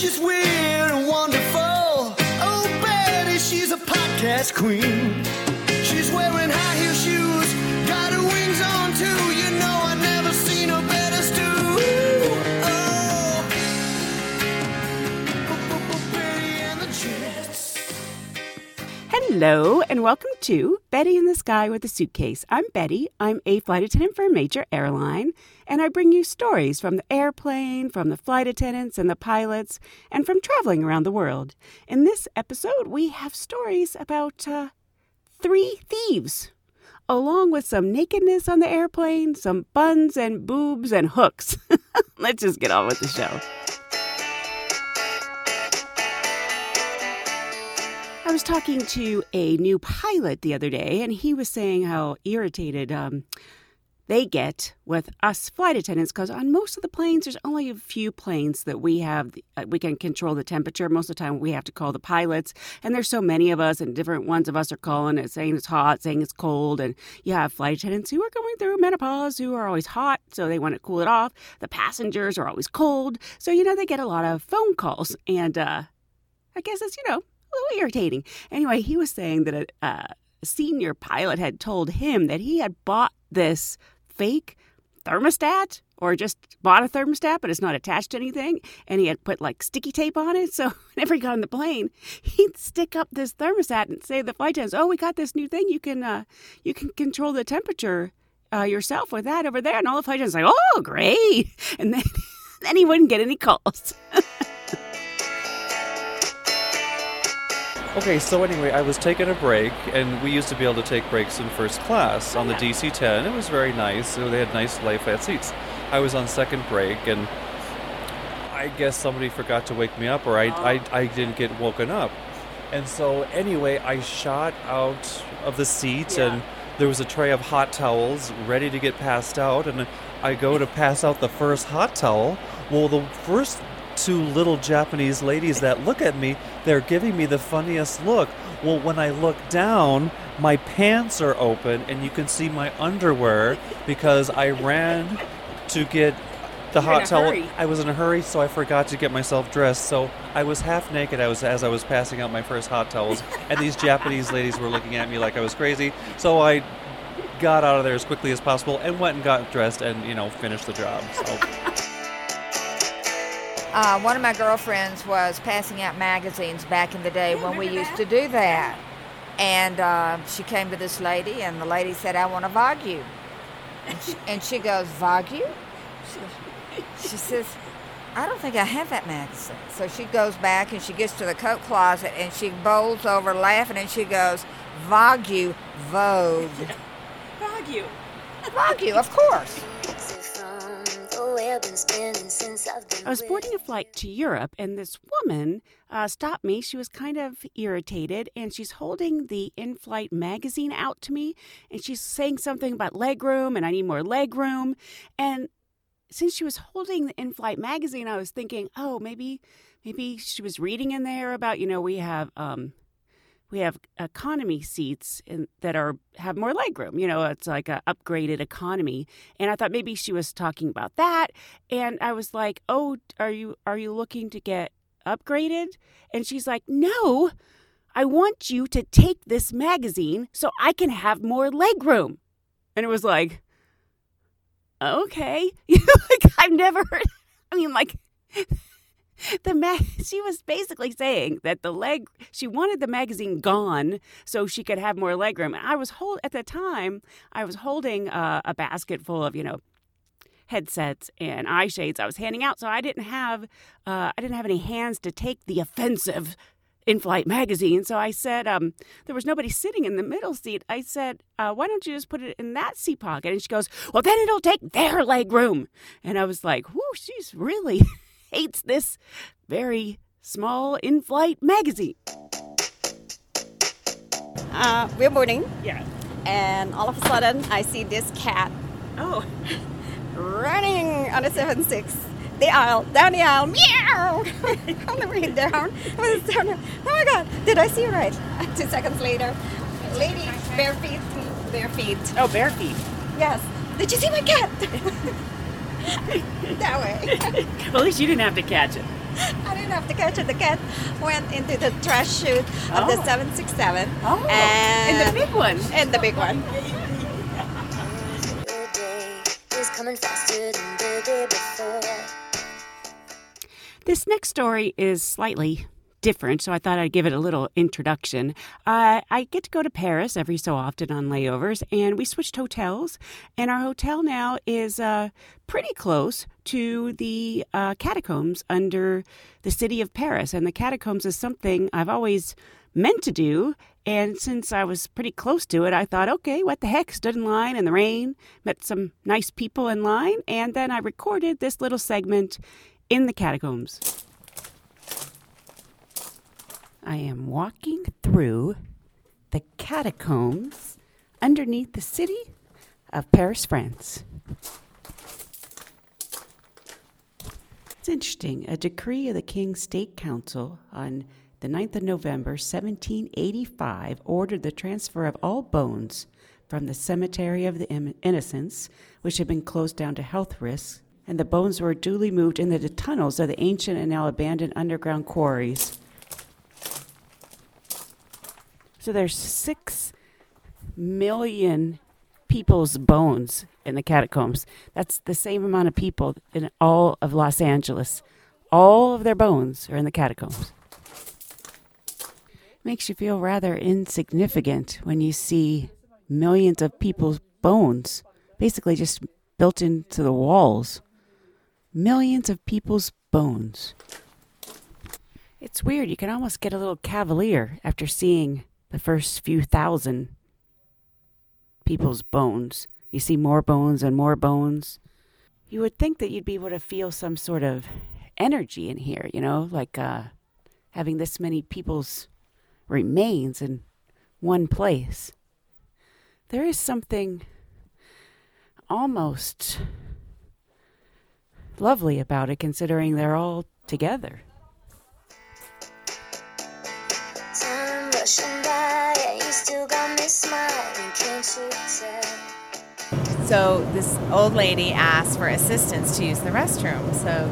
Oh, she's weird and wonderful. Oh, Betty, she's a podcast queen. She's wearing high heel shoes, got her wings on too. You know I never seen her better stew. Oh, oh, oh, oh Betty and the Jets. Hello, and welcome to Betty in the Sky with a Suitcase. I'm Betty. I'm a flight attendant for a major airline, and I bring you stories from the airplane, from the flight attendants and the pilots, and from traveling around the world. In this episode, we have stories about uh, three thieves, along with some nakedness on the airplane, some buns and boobs and hooks. Let's just get on with the show. I was talking to a new pilot the other day, and he was saying how irritated um, they get with us flight attendants because on most of the planes, there's only a few planes that we have, uh, we can control the temperature. Most of the time, we have to call the pilots, and there's so many of us, and different ones of us are calling it, saying it's hot, saying it's cold, and you have flight attendants who are going through menopause who are always hot, so they want to cool it off. The passengers are always cold, so you know they get a lot of phone calls, and uh, I guess it's you know little irritating. Anyway, he was saying that a, a senior pilot had told him that he had bought this fake thermostat or just bought a thermostat, but it's not attached to anything. And he had put like sticky tape on it. So whenever he got on the plane, he'd stick up this thermostat and say to the flight attendants, "Oh, we got this new thing. You can uh, you can control the temperature uh, yourself with that over there." And all the flight attendants like, "Oh, great!" And then then he wouldn't get any calls. Okay, so anyway, I was taking a break, and we used to be able to take breaks in first class on the DC 10. It was very nice. So they had nice lay flat seats. I was on second break, and I guess somebody forgot to wake me up, or I, oh. I, I didn't get woken up. And so, anyway, I shot out of the seat, and there was a tray of hot towels ready to get passed out, and I go to pass out the first hot towel. Well, the first two little Japanese ladies that look at me, they're giving me the funniest look. Well, when I look down, my pants are open and you can see my underwear because I ran to get the You're hot towel. I was in a hurry, so I forgot to get myself dressed. So I was half naked. I was as I was passing out my first hot towels, and these Japanese ladies were looking at me like I was crazy. So I got out of there as quickly as possible and went and got dressed and you know finished the job. So. Uh, one of my girlfriends was passing out magazines back in the day when we used to do that. And uh, she came to this lady, and the lady said, I want a vog you. And she, and she goes, Vog you? She, she says, I don't think I have that magazine. So she goes back and she gets to the coat closet and she bowls over laughing and she goes, Vog you, Vogue. Dog you. Of course. I was boarding a flight to Europe, and this woman uh, stopped me. She was kind of irritated, and she's holding the in flight magazine out to me, and she's saying something about leg room, and I need more leg room. And since she was holding the in flight magazine, I was thinking, oh, maybe. Maybe she was reading in there about, you know, we have um, we have economy seats in, that are have more legroom. You know, it's like a upgraded economy. And I thought maybe she was talking about that. And I was like, "Oh, are you are you looking to get upgraded?" And she's like, "No, I want you to take this magazine so I can have more legroom." And it was like, okay. like I've never heard. I mean, like the mag. She was basically saying that the leg. She wanted the magazine gone so she could have more leg room. And I was hold at the time. I was holding uh, a basket full of you know headsets and eye shades I was handing out, so I didn't have uh, I didn't have any hands to take the offensive in-flight magazine. So I said, um, there was nobody sitting in the middle seat. I said, uh, why don't you just put it in that seat pocket? And she goes, well, then it'll take their leg room. And I was like, whoo, she's really hates this very small in-flight magazine. Uh, we're boarding, Yeah. and all of a sudden, I see this cat Oh. running on the 7 6, the aisle, down the aisle, meow! on the way down. I was down. Oh my god, did I see right? Two seconds later, lady, bare feet, bare feet. Oh, bare feet. Yes. Did you see my cat? that way. Well, at least you didn't have to catch it. I didn't have to catch it. The cat went into the trash chute of the Oh. 767. Oh, and and the big one. And the big one. Your day is coming faster than the day before. This next story is slightly different, so I thought I'd give it a little introduction. Uh, I get to go to Paris every so often on layovers, and we switched hotels, and our hotel now is uh, pretty close to the uh, catacombs under the city of Paris. And the catacombs is something I've always meant to do. And since I was pretty close to it, I thought, okay, what the heck? Stood in line in the rain, met some nice people in line, and then I recorded this little segment in the catacombs. I am walking through the catacombs underneath the city of Paris, France. It's interesting. A decree of the King's State Council on the 9th of November, 1785, ordered the transfer of all bones from the Cemetery of the Innocents, which had been closed down to health risks, and the bones were duly moved into the tunnels of the ancient and now abandoned underground quarries. So there's six million people's bones in the catacombs. That's the same amount of people in all of Los Angeles. All of their bones are in the catacombs. Makes you feel rather insignificant when you see millions of people's bones basically just built into the walls. Millions of people's bones. It's weird. You can almost get a little cavalier after seeing the first few thousand people's bones. You see more bones and more bones. You would think that you'd be able to feel some sort of energy in here, you know, like uh, having this many people's remains in one place. There is something almost lovely about it, considering they're all together. So this old lady asks for assistance to use the restroom. So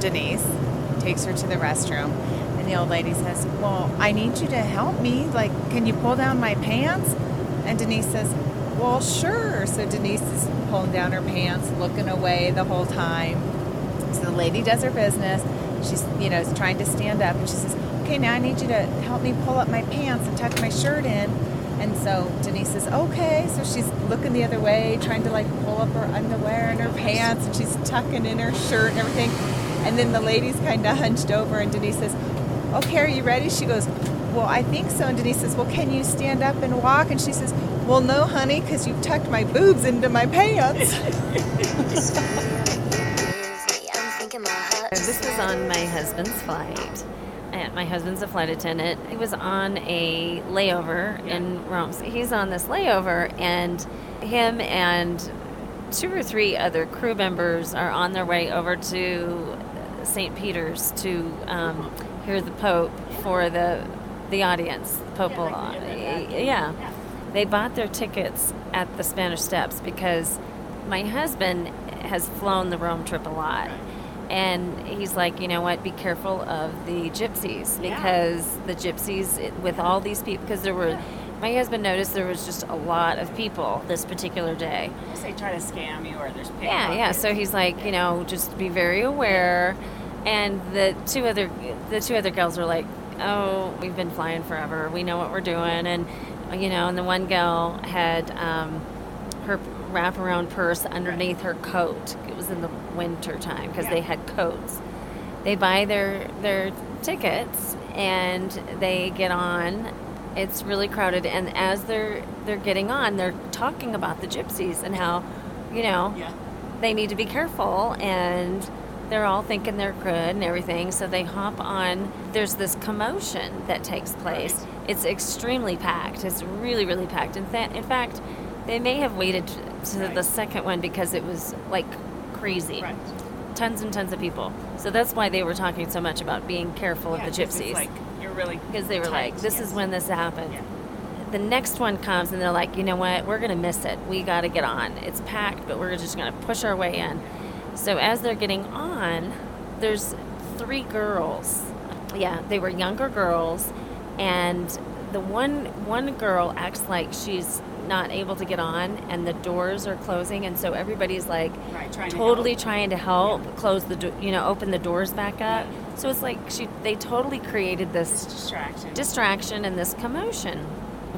Denise takes her to the restroom, and the old lady says, "Well, I need you to help me. Like, can you pull down my pants?" And Denise says, "Well, sure." So Denise is pulling down her pants, looking away the whole time. So the lady does her business. She's, you know, trying to stand up, and she says, "Okay, now I need you to help me pull up my pants and tuck my shirt in." And so Denise says, "Okay." So she's looking the other way, trying to like pull up her underwear and her pants, and she's tucking in her shirt and everything. And then the lady's kind of hunched over, and Denise says, "Okay, are you ready?" She goes, "Well, I think so." And Denise says, "Well, can you stand up and walk?" And she says, "Well, no, honey, because you've tucked my boobs into my pants." This feeling you give me, I'm thinking my heart This was on my husband's flight. My husband's a flight attendant. He was on a layover in Rome. So he's on this layover, and him and two or three other crew members are on their way over to St. Peter's to um, hear the Pope for the the audience. The Pope will, yeah. They bought their tickets at the Spanish Steps because my husband has flown the Rome trip a lot. And he's like, you know what? Be careful of the gypsies because the gypsies, with all these people, because there were my husband noticed there was just a lot of people this particular day. They try to scam you or there's Yeah, yeah. So he's like, you know, just be very aware. And the two other the two other girls were like, oh, we've been flying forever. We know what we're doing. And you know, and the one girl had um, her wraparound purse underneath her coat. It was in the winter time because they had coats. They buy their their tickets and they get on. It's really crowded, and as they're they're getting on, they're talking about the gypsies and how, you know, Yeah. they need to be careful and they're all thinking they're good and everything so they hop on. There's this commotion that takes place. It's extremely packed. It's really really packed. In, fa- in fact they may have waited to the second one because it was like crazy Right. tons and tons of people so that's why they were talking so much about being careful Yeah, of the gypsies like you're really because they were tight, like, "This yes. is when this happened." Yeah. The next one comes, and they're like, "You know what? We're gonna miss it. We got to get on. It's packed, but we're just gonna push our way in." So as they're getting on, there's three girls. Yeah, they were younger girls, and the one one girl acts like she's not able to get on, and the doors are closing, and so everybody's like Right, trying totally help. trying to help close the do- you know open the doors back up. So it's like she they totally created this distraction. distraction and this commotion.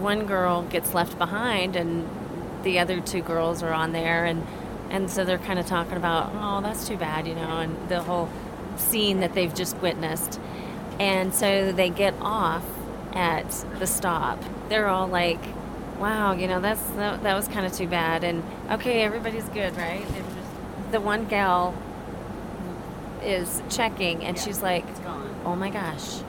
One girl gets left behind, and the other two girls are on there, and and so they're kind of talking about, oh, that's too bad, you know, and the whole scene that they've just witnessed. And so they get off at the stop. They're all like, wow, you know, that's that, that was kind of too bad, and okay, everybody's good, right? Just, the one gal is checking, and she's like, oh my gosh,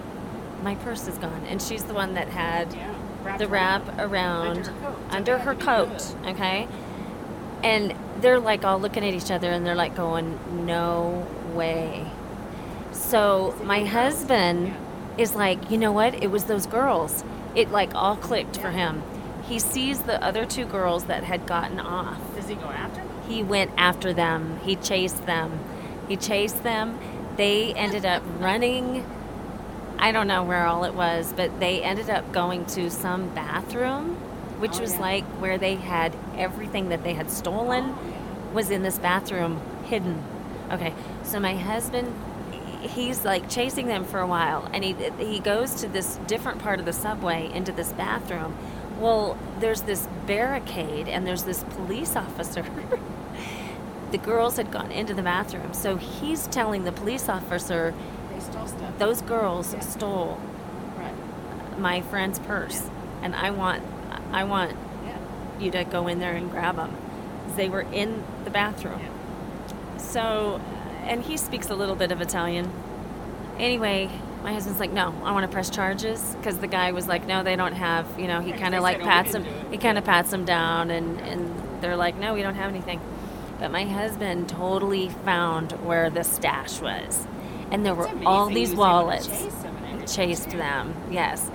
my purse is gone. And she's the one that had Yeah. the wrap around Under her coat. Under her had to be coat. Okay. And they're like all looking at each other and they're like going, no way. So my husband is like, you know what? It was those girls. It like all clicked for him. He sees the other two girls that had gotten off Does he go after them? he went after them. He chased them. He chased them. They ended up running. I don't know where all it was, but they ended up going to some bathroom, which Oh, was yeah. like where they had everything that they had stolen was in this bathroom hidden. Okay, so my husband he's like chasing them for a while and he he goes to this different part of the subway into this bathroom. Well, there's this barricade and there's this police officer. the girls had gone into the bathroom, so he's telling the police officer They stole stuff. those girls Yeah. stole Right. my friend's purse and I want I want Yeah. you to go in there and grab them. They were in the bathroom. So, and he speaks a little bit of Italian. Anyway, my husband's like, no, I want to press charges because the guy was like, no, they don't have, you know, he kind of like "Oh, pats him, didn't do it." he kind of pats him down and, and they're like, no, we don't have anything. But my husband totally found where the stash was. And there were It's all these he was able to wallets chase them and everything, chased them yes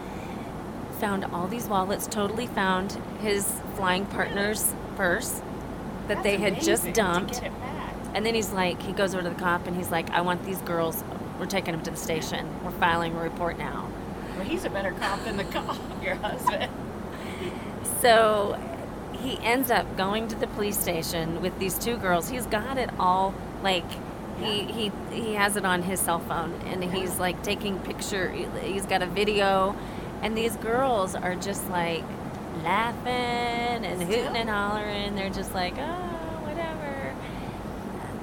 found all these wallets totally found his flying partner's purse that That's they had just dumped get it back. and then he's like he goes over to the cop and he's like i want these girls we're taking him to the station. We're filing a report now. Well, he's a better cop than the cop, your husband. so he ends up going to the police station with these two girls. He's got it all like he, he he has it on his cell phone and he's like taking picture he's got a video and these girls are just like laughing and hooting and hollering. They're just like oh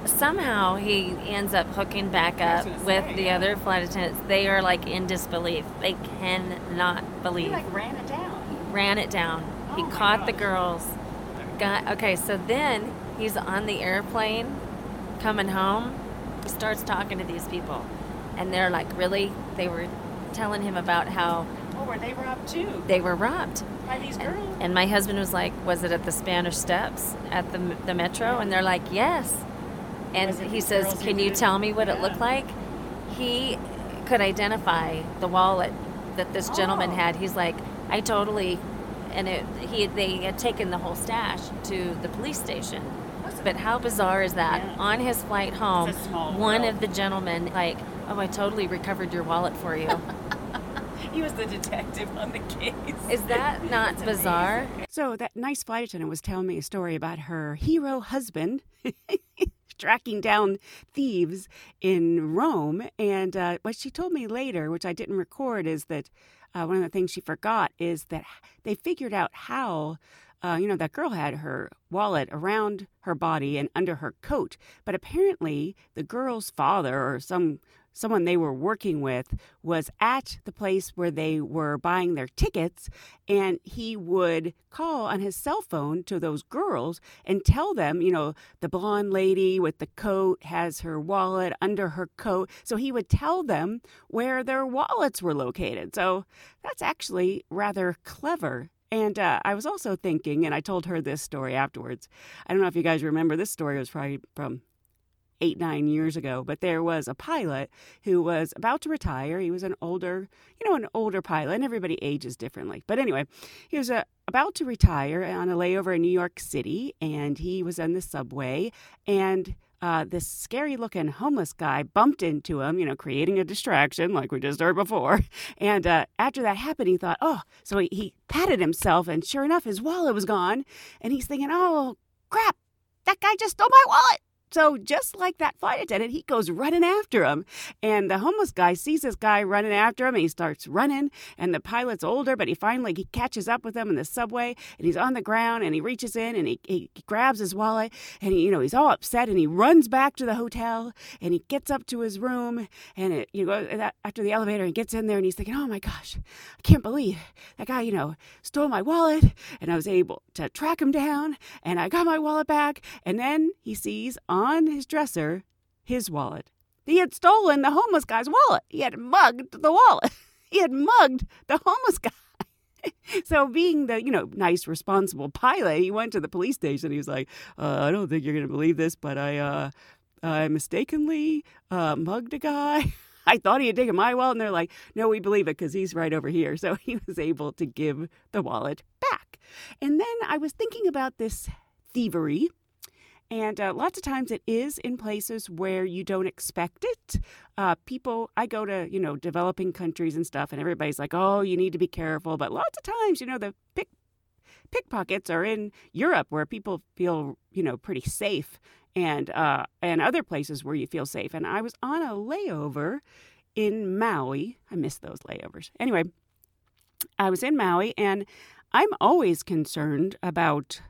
somehow he ends up hooking back up with say, the yeah. other flight attendants they are like in disbelief they cannot He believe like ran it down. ran it down. He Oh my caught the girls. Got okay, so then he's on the airplane coming home. He starts talking to these people. And they're like, "Really?" They were telling him about how Oh, were they robbed too? they were robbed. By these And, girls? and my husband was like, "Was it at the Spanish Steps at the the metro?" And they're like, "Yes." And he says, "Can you tell me what it looked like?" He could identify the wallet that this gentleman Oh. had. He's like, "I totally," and it, he they had taken the whole stash to the police station. But how bizarre is that? Yeah. On his flight home, It's a small one of the gentlemen like, "Oh, I totally recovered your wallet for you." He was the detective on the case. Is that not bizarre? So that nice flight attendant was telling me a story about her hero husband tracking down thieves in Rome. And uh, what she told me later, which I didn't record, is that uh, one of the things she forgot is that they figured out how. Uh, you know, that girl had her wallet around her body and under her coat. But apparently, the girl's father or some someone they were working with was at the place where they were buying their tickets and he would call on his cell phone to those girls and tell them you know the blonde lady with the coat has her wallet under her coat so he would tell them where their wallets were located so that's actually rather clever and uh, I was also thinking, and I told her this story afterwards. I don't know if you guys remember this story. It was probably from eight, nine years ago, but there was a pilot who was about to retire. He was an older, you know, an older pilot, and everybody ages differently. But anyway, he was uh, about to retire on a layover in New York City, and he was on the subway, and uh, this scary looking homeless guy bumped into him, you know, creating a distraction like we just heard before. And uh, after that happened, he thought, oh, so he, he patted himself, and sure enough, his wallet was gone. And he's thinking, oh, crap, that guy just stole my wallet. So just like that flight attendant, he goes running after him. And the homeless guy sees this guy running after him and he starts running. And the pilot's older, but he finally he catches up with him in the subway and he's on the ground and he reaches in and he, he grabs his wallet and he, you know, he's all upset and he runs back to the hotel and he gets up to his room and it, you know, after the elevator and gets in there and he's thinking, oh my gosh, I can't believe that guy, you know, stole my wallet and I was able to track him down and I got my wallet back. And then he sees his dresser his wallet. He had stolen the homeless guy's wallet. He had mugged the wallet. He had mugged the homeless guy. so being the you know nice responsible pilot he went to the police station he was like uh, i don't think you're going to believe this but i uh i mistakenly uh, mugged a guy i thought he had taken my wallet and they're like no we believe it because he's right over here so he was able to give the wallet back and then i was thinking about this thievery and uh, lots of times it is in places where you don't expect it. Uh, people, I go to, you know, developing countries and stuff, and everybody's like, oh, you need to be careful. But lots of times, you know, the pick, pickpockets are in Europe where people feel, you know, pretty safe and, uh, and other places where you feel safe. And I was on a layover in Maui. I miss those layovers. Anyway, I was in Maui, and I'm always concerned about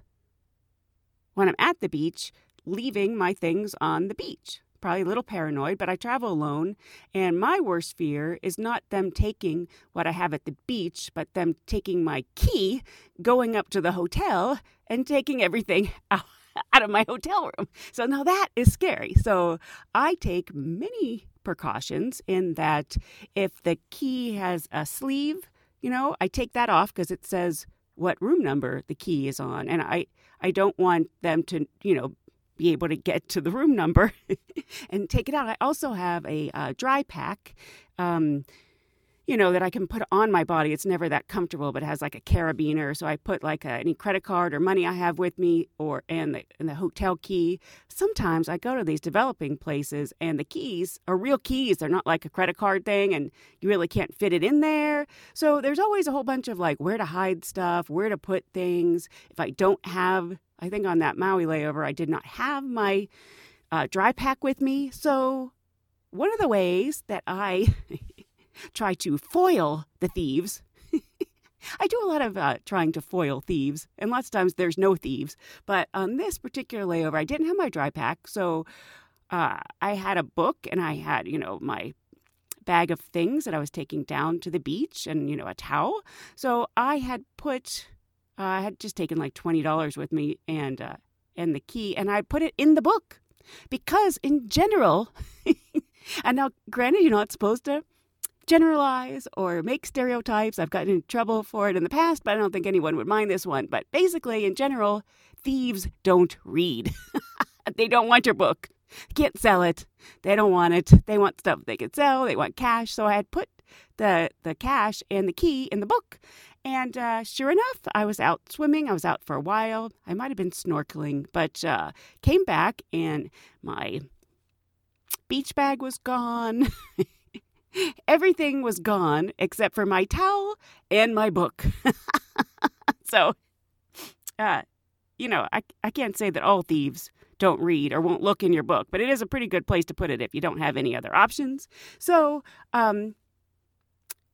when I'm at the beach, leaving my things on the beach. Probably a little paranoid, but I travel alone, and my worst fear is not them taking what I have at the beach, but them taking my key, going up to the hotel, and taking everything out of my hotel room. So now that is scary. So I take many precautions in that if the key has a sleeve, you know, I take that off because it says what room number the key is on. And I, I don't want them to, you know, be able to get to the room number and take it out. I also have a uh, dry pack. Um, you know, that I can put on my body. It's never that comfortable, but it has like a carabiner. So I put like a, any credit card or money I have with me or and the, and the hotel key. Sometimes I go to these developing places and the keys are real keys. They're not like a credit card thing and you really can't fit it in there. So there's always a whole bunch of like where to hide stuff, where to put things. If I don't have, I think on that Maui layover, I did not have my uh, dry pack with me. So one of the ways that I try to foil the thieves. I do a lot of uh, trying to foil thieves, and lots of times there's no thieves. But on this particular layover, I didn't have my dry pack, so uh, I had a book and I had, you know, my bag of things that I was taking down to the beach and, you know, a towel. So I had put, uh, I had just taken like $20 with me and, uh, and the key, and I put it in the book because, in general, and now, granted, you're not supposed to generalize or make stereotypes. I've gotten in trouble for it in the past, but I don't think anyone would mind this one. But basically, in general, thieves don't read. they don't want your book. can't sell it. They don't want it. They want stuff they can sell. They want cash. So I had put the the cash and the key in the book. And uh, sure enough, I was out swimming. I was out for a while. I might have been snorkeling, but uh, came back and my beach bag was gone. everything was gone except for my towel and my book. so, uh, you know, I, I can't say that all thieves don't read or won't look in your book, but it is a pretty good place to put it if you don't have any other options. So, um,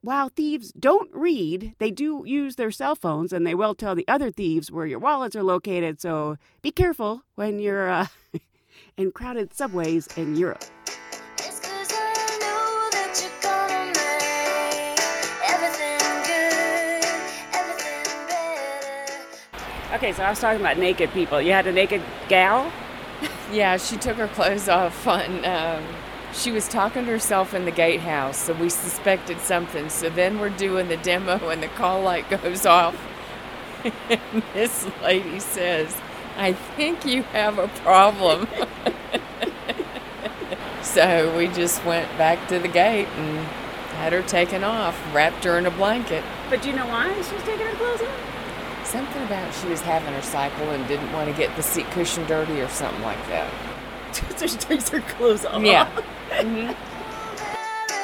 while thieves don't read, they do use their cell phones and they will tell the other thieves where your wallets are located. So be careful when you're uh, in crowded subways in Europe. Okay, so I was talking about naked people. You had a naked gal? Yeah, she took her clothes off on. Um, she was talking to herself in the gatehouse, so we suspected something. So then we're doing the demo, and the call light goes off. And this lady says, I think you have a problem. so we just went back to the gate and had her taken off, wrapped her in a blanket. But do you know why she was taking her clothes off? Something about she was having her cycle and didn't want to get the seat cushion dirty or something like that. so she takes her clothes off. Yeah. matter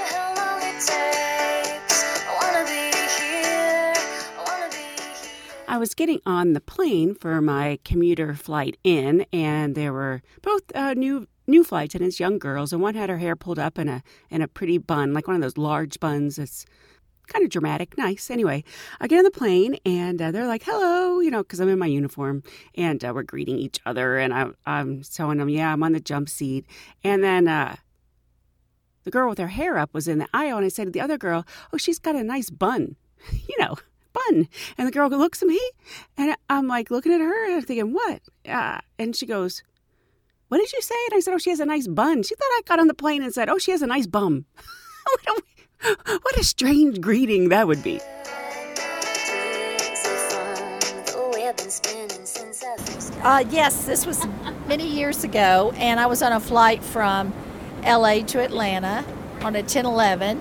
how long it takes. I wanna be here. I wanna be here. I was getting on the plane for my commuter flight in, and there were both uh, new new flight attendants, young girls, and one had her hair pulled up in a in a pretty bun, like one of those large buns. That's kind of dramatic, nice. Anyway, I get on the plane, and uh, they're like, "Hello," you know, because I'm in my uniform, and uh, we're greeting each other, and I, I'm telling them, "Yeah, I'm on the jump seat," and then. Uh, the girl with her hair up was in the aisle, and I said to the other girl, "Oh, she's got a nice bun, you know, bun." And the girl looks at me, and I'm like looking at her, and I'm thinking, "What?" Uh, and she goes, "What did you say?" And I said, "Oh, she has a nice bun." She thought I got on the plane and said, "Oh, she has a nice bum." what, a, strange greeting that would be. Uh, yes, this was many years ago, and I was on a flight from LA to Atlanta on a 1011.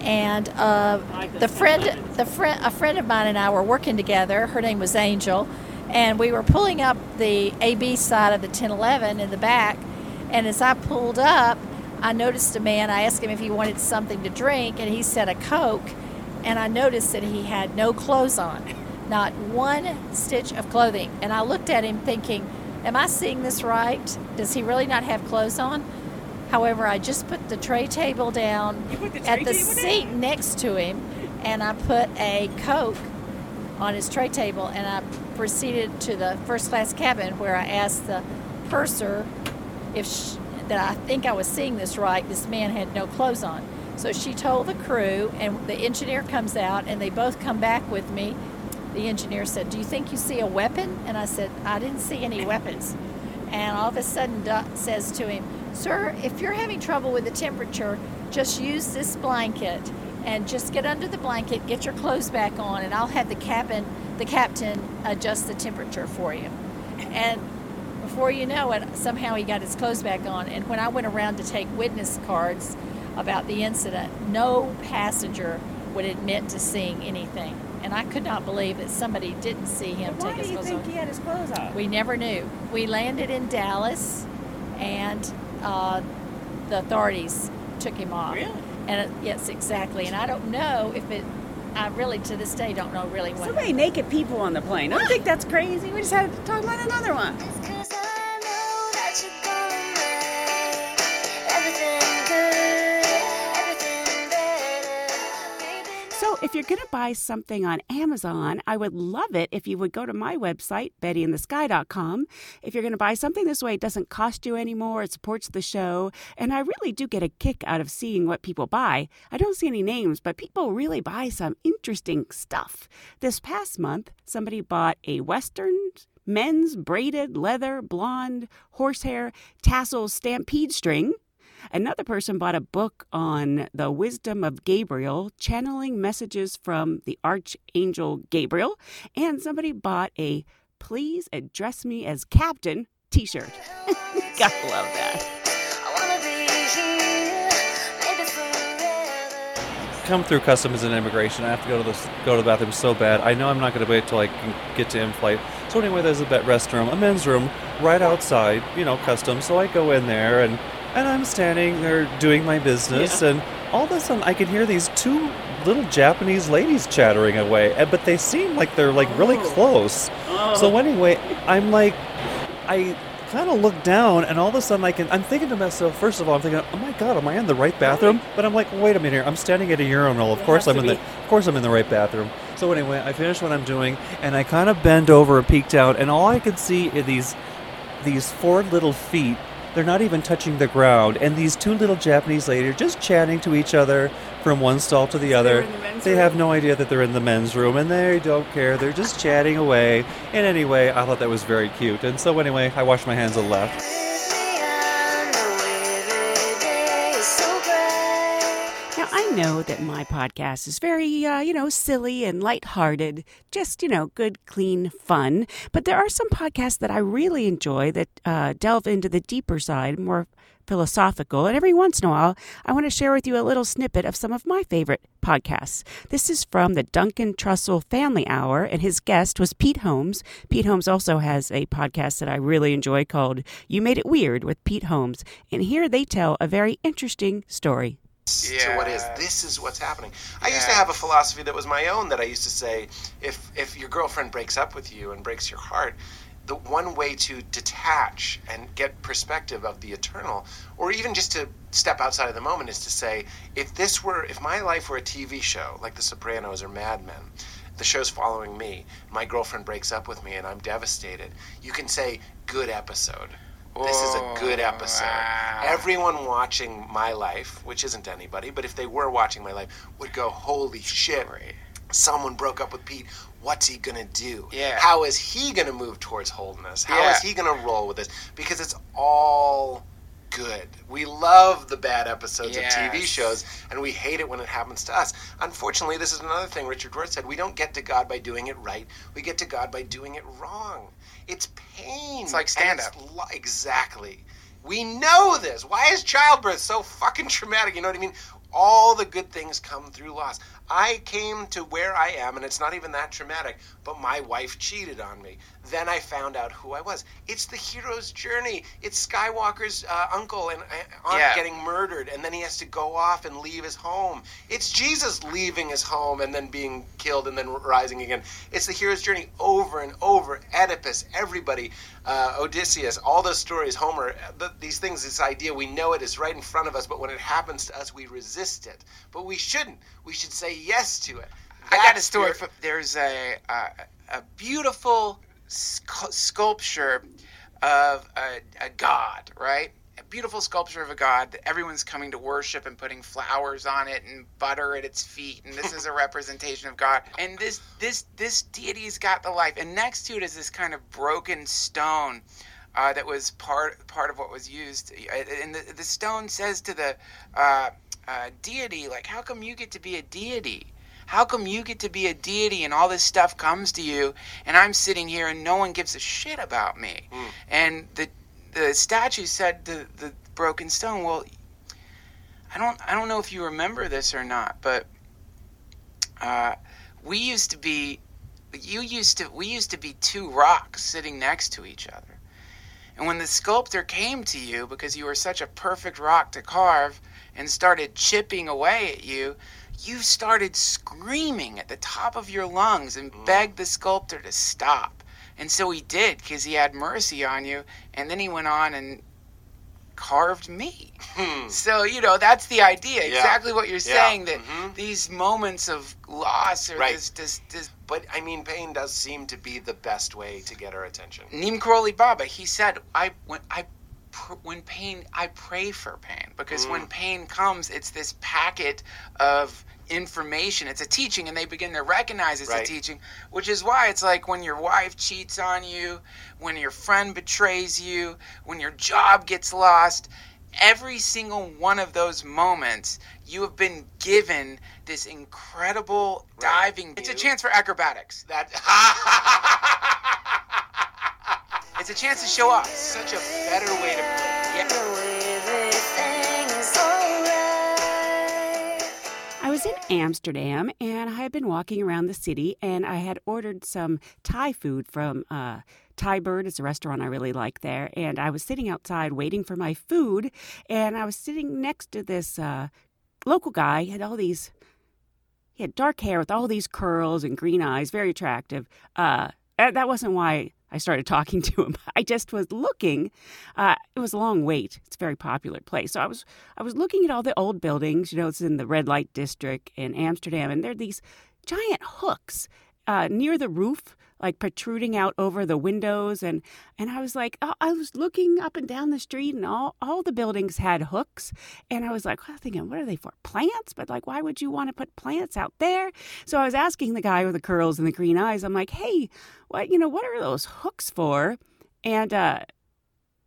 And uh, the friend, the friend, a friend of mine and I were working together. Her name was Angel, and we were pulling up the AB side of the 1011 in the back. And as I pulled up, I noticed a man. I asked him if he wanted something to drink, and he said a Coke. And I noticed that he had no clothes on, not one stitch of clothing. And I looked at him thinking, Am I seeing this right? Does he really not have clothes on? However, I just put the tray table down at the seat next to him, and I put a Coke on his tray table, and I proceeded to the first class cabin where I asked the purser if sh that I think I was seeing this right. This man had no clothes on. So she told the crew, and the engineer comes out, and they both come back with me. The engineer said, Do you think you see a weapon? And I said, I didn't see any weapons. And all of a sudden, Duck says to him, Sir, if you're having trouble with the temperature, just use this blanket and just get under the blanket, get your clothes back on, and I'll have the cabin, the captain adjust the temperature for you. And before you know it, somehow he got his clothes back on. And when I went around to take witness cards about the incident, no passenger would admit to seeing anything. And I could not believe that somebody didn't see him take his clothes off. Why do you think he had his clothes off? We never knew. We landed in Dallas, and uh, the authorities took him off. Really? And it, yes, exactly. And I don't know if it. I really, to this day, don't know really what. So many naked people on the plane. I think that's crazy. We just had to talk about another one. If you're going to buy something on Amazon, I would love it if you would go to my website, bettyinthesky.com. If you're going to buy something this way, it doesn't cost you anymore. It supports the show. And I really do get a kick out of seeing what people buy. I don't see any names, but people really buy some interesting stuff. This past month, somebody bought a Western men's braided leather blonde horsehair tassel stampede string. Another person bought a book on the wisdom of Gabriel, channeling messages from the Archangel Gabriel. And somebody bought a Please Address Me as Captain t shirt. Gotta love that. I wanna be here, maybe forever. come through customs and immigration. I have to go to the go to the bathroom so bad. I know I'm not going to wait till I can get to in-flight. So anyway, there's a bet restroom, a men's room, right outside. You know, customs. So I go in there and And I'm standing there doing my business, and all of a sudden I can hear these two little Japanese ladies chattering away, eh, but they seem like they're like really close. So anyway, I'm like, I kind of look down, and all of a sudden I can. I'm thinking to myself. First of all, I'm thinking, oh my god, am I in the right bathroom? But I'm like, wait a minute here. I'm standing at a urinal. Of course I'm in the. Of course I'm in the right bathroom. So anyway, I finish what I'm doing, and I kind of bend over and peek down, and all I can see are these these four little feet. They're not even touching the ground, and these two little Japanese ladies are just chatting to each other from one stall to the other. They have no idea that they're in the men's room, and they don't care. They're just chatting away. And anyway, I thought that was very cute. And so anyway, I washed my hands and left. Know that my podcast is very, uh, you know, silly and lighthearted, just, you know, good, clean fun. But there are some podcasts that I really enjoy that uh, delve into the deeper side, more philosophical. And every once in a while, I want to share with you a little snippet of some of my favorite podcasts. This is from the Duncan Trussell Family Hour, and his guest was Pete Holmes. Pete Holmes also has a podcast that I really enjoy called You Made It Weird with Pete Holmes. And here they tell a very interesting story. To what is. This is what's happening. I used to have a philosophy that was my own that i used to say if if your girlfriend breaks up with you and breaks your heart the one way to detach and get perspective of the eternal or even just to step outside of the moment is to say if this were if my life were a tv show like the sopranos or mad men the show's following me my girlfriend breaks up with me and i'm devastated you can say good episode this is a oh, good episode. Everyone watching my life, which isn't anybody, but if they were watching my life, would go, "Holy shit! Someone broke up with Pete. What's he gonna do? Yeah. How is he gonna move towards wholeness? How is Yeah. he gonna roll with this? Because it's all good. We love the bad episodes of TV shows, and we hate it when it happens to us. Unfortunately, this is another thing Richard Rohr said: we don't get to God by doing it right. We get to God by doing it wrong. It's pain. It's like stand-up. it's li- exactly. We know this. Why is childbirth so fucking traumatic? You know what I mean? All the good things come through loss. I came to where I am, and it's not even that traumatic, but my wife cheated on me. Then I found out who I was. It's the hero's journey. It's Skywalker's uh, uncle and aunt Yeah. getting murdered, and then he has to go off and leave his home. It's Jesus leaving his home and then being killed and then rising again. It's the hero's journey over and over. Oedipus, everybody, uh, Odysseus, all those stories, Homer, uh, th- these things, this idea, we know it is right in front of us, but when it happens to us, we resist it. But we shouldn't. We should say yes to it. I got a story. For, there's a, a a beautiful scu- sculpture of a, a god, right? Beautiful sculpture of a god that everyone's coming to worship and putting flowers on it and butter at its feet, and this is a representation of God. And this this this deity's got the life, and next to it is this kind of broken stone. Uh, that was part part of what was used, Uh, and the, the stone says to the uh, uh, deity, like, "How come you get to be a deity? How come you get to be a deity and all this stuff comes to you and I'm sitting here and no one gives a shit about me? And the the statue said to the broken stone, well, I don't I don't know if you remember this or not, but uh, we used to be you used to we used to be two rocks sitting next to each other. And when the sculptor came to you because you were such a perfect rock to carve and started chipping away at you, you started screaming at the top of your lungs and begged the sculptor to stop. And so he did because he had mercy on you. And then he went on and carved me. So, you know, that's the idea. Hmm. Yeah. Exactly what you're Yeah. saying that these moments of loss or Right. this, this, this. But I mean, pain does seem to be the best way to get our attention. Neem Karoli Baba, he said, I when I pr- when pain, I pray for pain because when mm. pain comes, it's this packet of information. It's a teaching, and they begin to recognize it's Right. a teaching, which is why it's like when your wife cheats on you, when your friend betrays you, when your job gets lost. Every single one of those moments, you have been given this incredible diving. It's a chance for acrobatics. That it's a chance to show off. Such a better way to play. Yeah. I was in Amsterdam, and I had been walking around the city, and I had ordered some Thai food from uh, Thai Bird. It's a restaurant I really like there, and I was sitting outside waiting for my food, and I was sitting next to this uh, local guy. He had all these. He had dark hair with all these curls and green eyes, very attractive. Uh, that wasn't why I started talking to him. I just was looking. Uh, it was a long wait. It's a very popular place. So I was I was looking at all the old buildings. You know, it's in the red light district in Amsterdam, and there are these giant hooks uh, near the roof like protruding out over the windows and and I was like I was looking up and down the street and all all the buildings had hooks and I was like well, thinking what are they for plants? But like why would you want to put plants out there? So I was asking the guy with the curls and the green eyes I'm like hey what you know what are those hooks for? And uh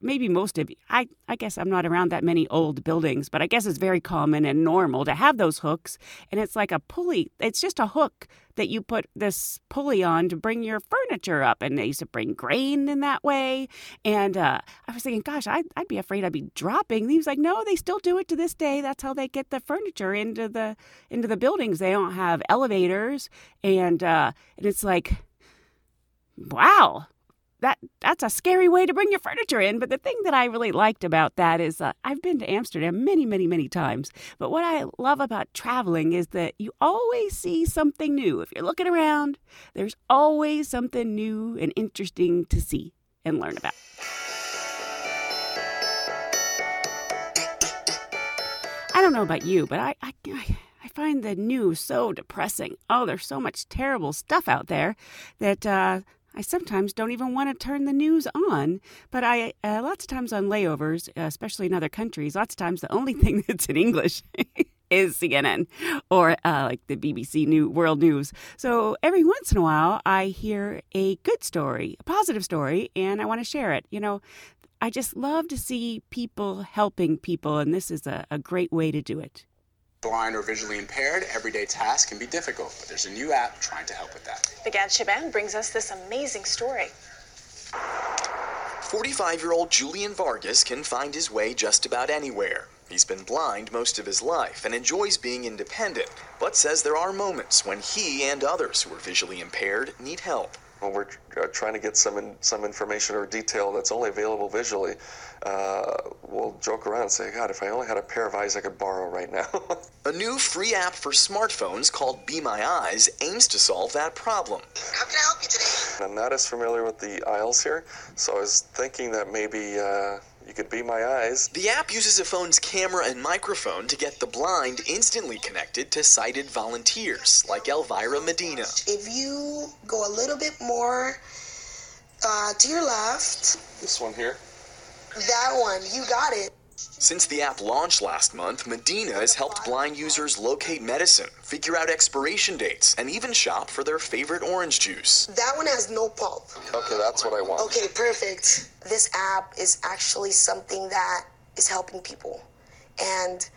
maybe most of you, I, I guess I'm not around that many old buildings, but I guess it's very common and normal to have those hooks. And it's like a pulley, it's just a hook that you put this pulley on to bring your furniture up. And they used to bring grain in that way. And uh, I was thinking, gosh, I'd, I'd be afraid I'd be dropping. He was like, no, they still do it to this day. That's how they get the furniture into the into the buildings. They don't have elevators. And, uh, and it's like, wow that that's a scary way to bring your furniture in. But the thing that I really liked about that is uh, I've been to Amsterdam many, many, many times. But what I love about traveling is that you always see something new. If you're looking around, there's always something new and interesting to see and learn about. I don't know about you, but I, I, I find the news so depressing. Oh, there's so much terrible stuff out there that uh, I sometimes don't even want to turn the news on. But I, uh, lots of times on layovers, especially in other countries, lots of times the only thing that's in English is CNN or uh, like the BBC New World News. So every once in a while, I hear a good story, a positive story, and I want to share it. You know, I just love to see people helping people, and this is a, a great way to do it blind or visually impaired, everyday tasks can be difficult, but there's a new app trying to help with that. The Gad Shaban brings us this amazing story. 45 year old Julian Vargas can find his way just about anywhere. He's been blind most of his life and enjoys being independent, but says there are moments when he and others who are visually impaired need help when we're uh, trying to get some in, some information or detail that's only available visually, uh, we'll joke around and say, God, if I only had a pair of eyes I could borrow right now. a new free app for smartphones called Be My Eyes aims to solve that problem. How can I help you today? I'm not as familiar with the aisles here, so I was thinking that maybe. Uh, you could be my eyes. The app uses a phone's camera and microphone to get the blind instantly connected to sighted volunteers like Elvira Medina. If you go a little bit more uh, to your left. This one here? That one. You got it. Since the app launched last month, Medina has helped blind users locate medicine, figure out expiration dates, and even shop for their favorite orange juice. That one has no pulp. Okay, that's what I want. Okay, perfect. This app is actually something that is helping people. And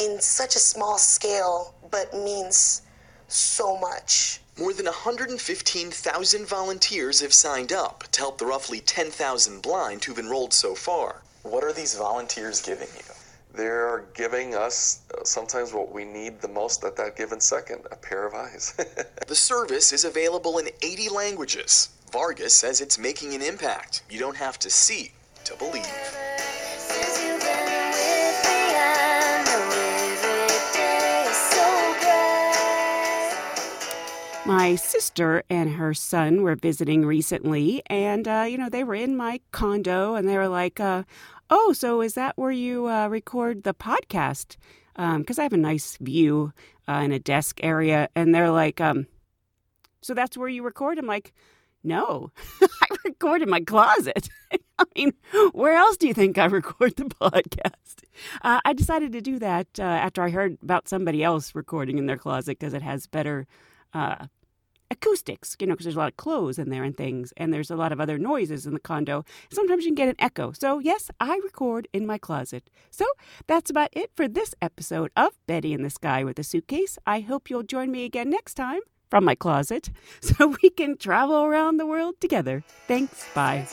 in such a small scale, but means so much. More than 115,000 volunteers have signed up to help the roughly 10,000 blind who've enrolled so far. What are these volunteers giving you? They're giving us uh, sometimes what we need the most at that given second a pair of eyes. the service is available in 80 languages. Vargas says it's making an impact. You don't have to see to believe. My sister and her son were visiting recently, and uh, you know they were in my condo, and they were like, uh, "Oh, so is that where you uh, record the podcast?" Because um, I have a nice view uh, in a desk area, and they're like, um, "So that's where you record?" I'm like, "No, I record in my closet." I mean, where else do you think I record the podcast? Uh, I decided to do that uh, after I heard about somebody else recording in their closet because it has better uh, acoustics, you know, because there's a lot of clothes in there and things, and there's a lot of other noises in the condo. Sometimes you can get an echo. So, yes, I record in my closet. So, that's about it for this episode of Betty in the Sky with a Suitcase. I hope you'll join me again next time from my closet so we can travel around the world together. Thanks. Bye.